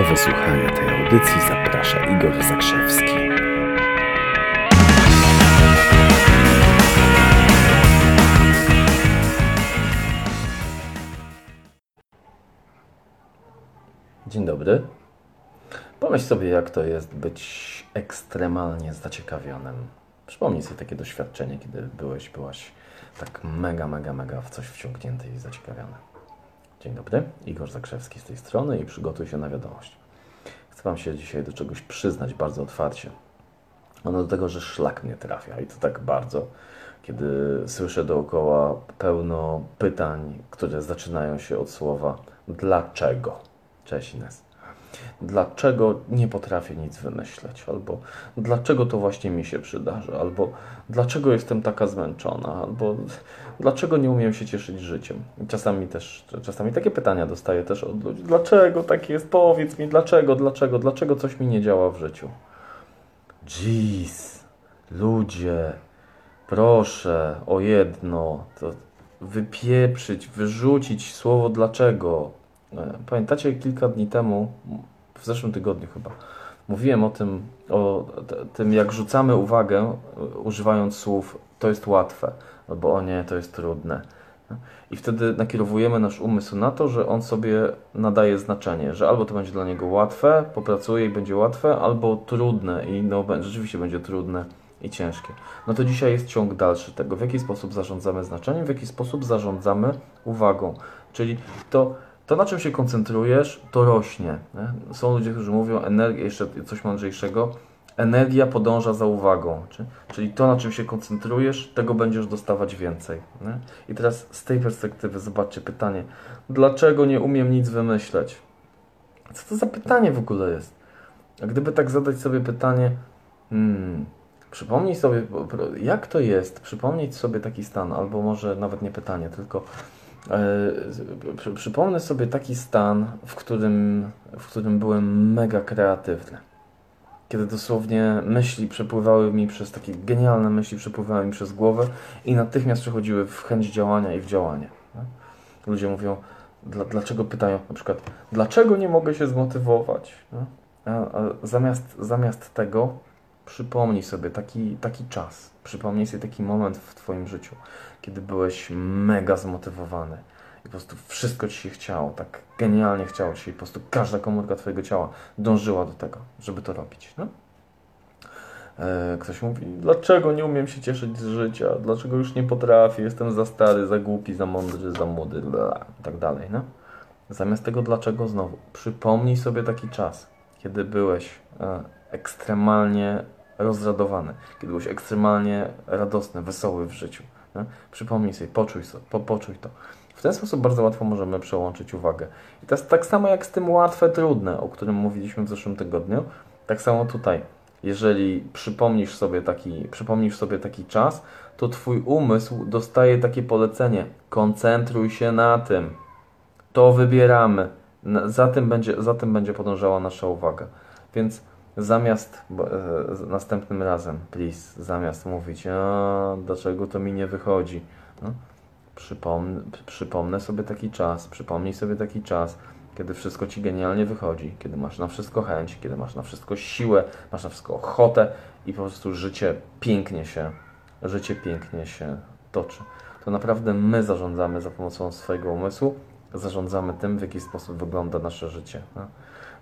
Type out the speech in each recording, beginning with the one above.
Do wysłuchania tej audycji zaprasza Igor Zakrzewski. Dzień dobry. Pomyśl sobie, jak to jest być ekstremalnie zaciekawionym. Przypomnij sobie takie doświadczenie, kiedy byłeś, byłaś tak mega, mega, mega w coś wciągnięty i zaciekawiony. Dzień dobry, Igor Zakrzewski z tej strony i przygotuj się na wiadomość. Chcę Wam się dzisiaj do czegoś przyznać bardzo otwarcie. Ono do tego, że szlak mnie trafia i to tak bardzo, kiedy słyszę dookoła pełno pytań, które zaczynają się od słowa dlaczego. Cześć Ines. Dlaczego nie potrafię nic wymyśleć? Albo dlaczego to właśnie mi się przydarzy? Albo dlaczego jestem taka zmęczona? Albo dlaczego nie umiem się cieszyć życiem? Czasami też, czasami takie pytania dostaję też od ludzi. Dlaczego tak jest? Powiedz mi, dlaczego, dlaczego, dlaczego coś mi nie działa w życiu? Jeez, ludzie, proszę o jedno, to wypieprzyć, wyrzucić słowo dlaczego. E, Pamiętacie kilka dni temu, w zeszłym tygodniu chyba, mówiłem o tym, o tym jak rzucamy uwagę, e, używając słów to jest łatwe, albo o nie, to jest trudne. I wtedy nakierowujemy nasz umysł na to, że on sobie nadaje znaczenie, że albo to będzie dla niego łatwe, popracuje i będzie łatwe, albo trudne i no, rzeczywiście będzie trudne i ciężkie. No to dzisiaj jest ciąg dalszy tego, w jaki sposób zarządzamy znaczeniem, w jaki sposób zarządzamy uwagą. Czyli to, to na czym się koncentrujesz, to rośnie. Nie? Są ludzie, którzy mówią, energia, jeszcze coś mądrzejszego, energia podąża za uwagą. Czy, czyli to, na czym się koncentrujesz, tego będziesz dostawać więcej. Nie? I teraz z tej perspektywy zobaczcie pytanie, dlaczego nie umiem nic wymyśleć? Co to za pytanie w ogóle jest? A gdyby tak zadać sobie pytanie, hmm, przypomnij sobie, jak to jest, przypomnieć sobie taki stan, albo może nawet nie pytanie, tylko e, przy, przypomnę sobie taki stan, w którym, w którym byłem mega kreatywny. Kiedy dosłownie myśli przepływały mi przez takie genialne myśli, przepływały mi przez głowę i natychmiast przechodziły w chęć działania i w działanie. nie? Ludzie mówią, dla, dlaczego pytają na przykład, dlaczego nie mogę się zmotywować? A, a zamiast, zamiast tego przypomnij sobie taki, taki czas, przypomnij sobie taki moment w Twoim życiu, kiedy byłeś mega zmotywowany i po prostu wszystko Ci się chciało, tak genialnie chciało Ci się i po prostu każda komórka Twojego ciała dążyła do tego, żeby to robić. No? E, Ktoś mówi, dlaczego nie umiem się cieszyć z życia, dlaczego już nie potrafię, jestem za stary, za głupi, za mądry, za młody, bla, i tak dalej. No? Zamiast tego dlaczego znowu, przypomnij sobie taki czas, kiedy byłeś e, ekstremalnie rozradowany, kiedy byłeś ekstremalnie radosny, wesoły w życiu. Nie? Przypomnij sobie, poczuj, so, po, poczuj to. W ten sposób bardzo łatwo możemy przełączyć uwagę. I to jest tak samo jak z tym łatwe, trudne, o którym mówiliśmy w zeszłym tygodniu, tak samo tutaj. Jeżeli przypomnisz sobie taki, przypomnisz sobie taki czas, to twój umysł dostaje takie polecenie: koncentruj się na tym. To wybieramy. Za tym będzie, za tym będzie podążała nasza uwaga. Więc zamiast bo, e, następnym razem, please, zamiast mówić, a dlaczego to mi nie wychodzi, no, przypomnę, przypomnę sobie taki czas, przypomnij sobie taki czas, kiedy wszystko ci genialnie wychodzi, kiedy masz na wszystko chęć, kiedy masz na wszystko siłę, masz na wszystko ochotę i po prostu życie pięknie się, życie pięknie się toczy. To naprawdę my zarządzamy za pomocą swojego umysłu, zarządzamy tym, w jaki sposób wygląda nasze życie. No?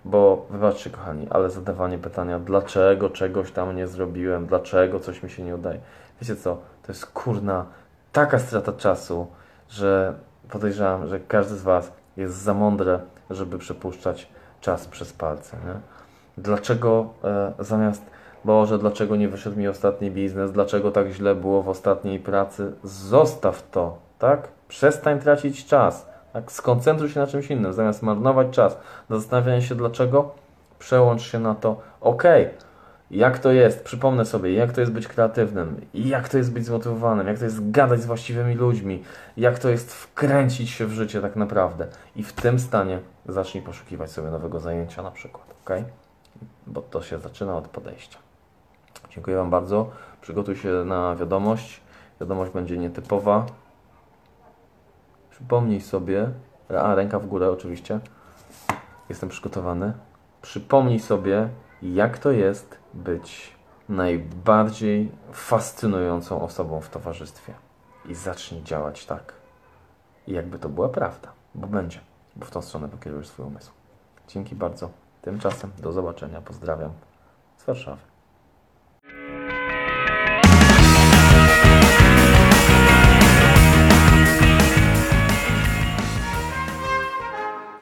Bo wybaczcie, kochani, ale zadawanie pytania, dlaczego czegoś tam nie zrobiłem, dlaczego coś mi się nie udaje. Wiecie co, to jest kurna taka strata czasu, że podejrzewam, że każdy z Was jest za mądre, żeby przepuszczać czas przez palce. Nie? Dlaczego e, zamiast, Boże, dlaczego nie wyszedł mi ostatni biznes, dlaczego tak źle było w ostatniej pracy, zostaw to, tak? Przestań tracić czas, tak? Skoncentruj się na czymś innym, zamiast marnować czas na zastanawianie się dlaczego, przełącz się na to, okej, jak to jest, przypomnę sobie, jak to jest być kreatywnym, jak to jest być zmotywowanym, jak to jest gadać z właściwymi ludźmi, jak to jest wkręcić się w życie tak naprawdę. I w tym stanie zacznij poszukiwać sobie nowego zajęcia na przykład, ok? Bo to się zaczyna od podejścia. Dziękuję Wam bardzo. Przygotuj się na wiadomość. Wiadomość będzie nietypowa. Przypomnij sobie, a ręka w górę oczywiście. Jestem przygotowany. Przypomnij sobie, jak to jest być najbardziej fascynującą osobą w towarzystwie. I zacznij działać tak. Jakby to była prawda, bo będzie, bo w tą stronę pokierujesz swój umysł. Dzięki bardzo. Tymczasem do zobaczenia. Pozdrawiam z Warszawy.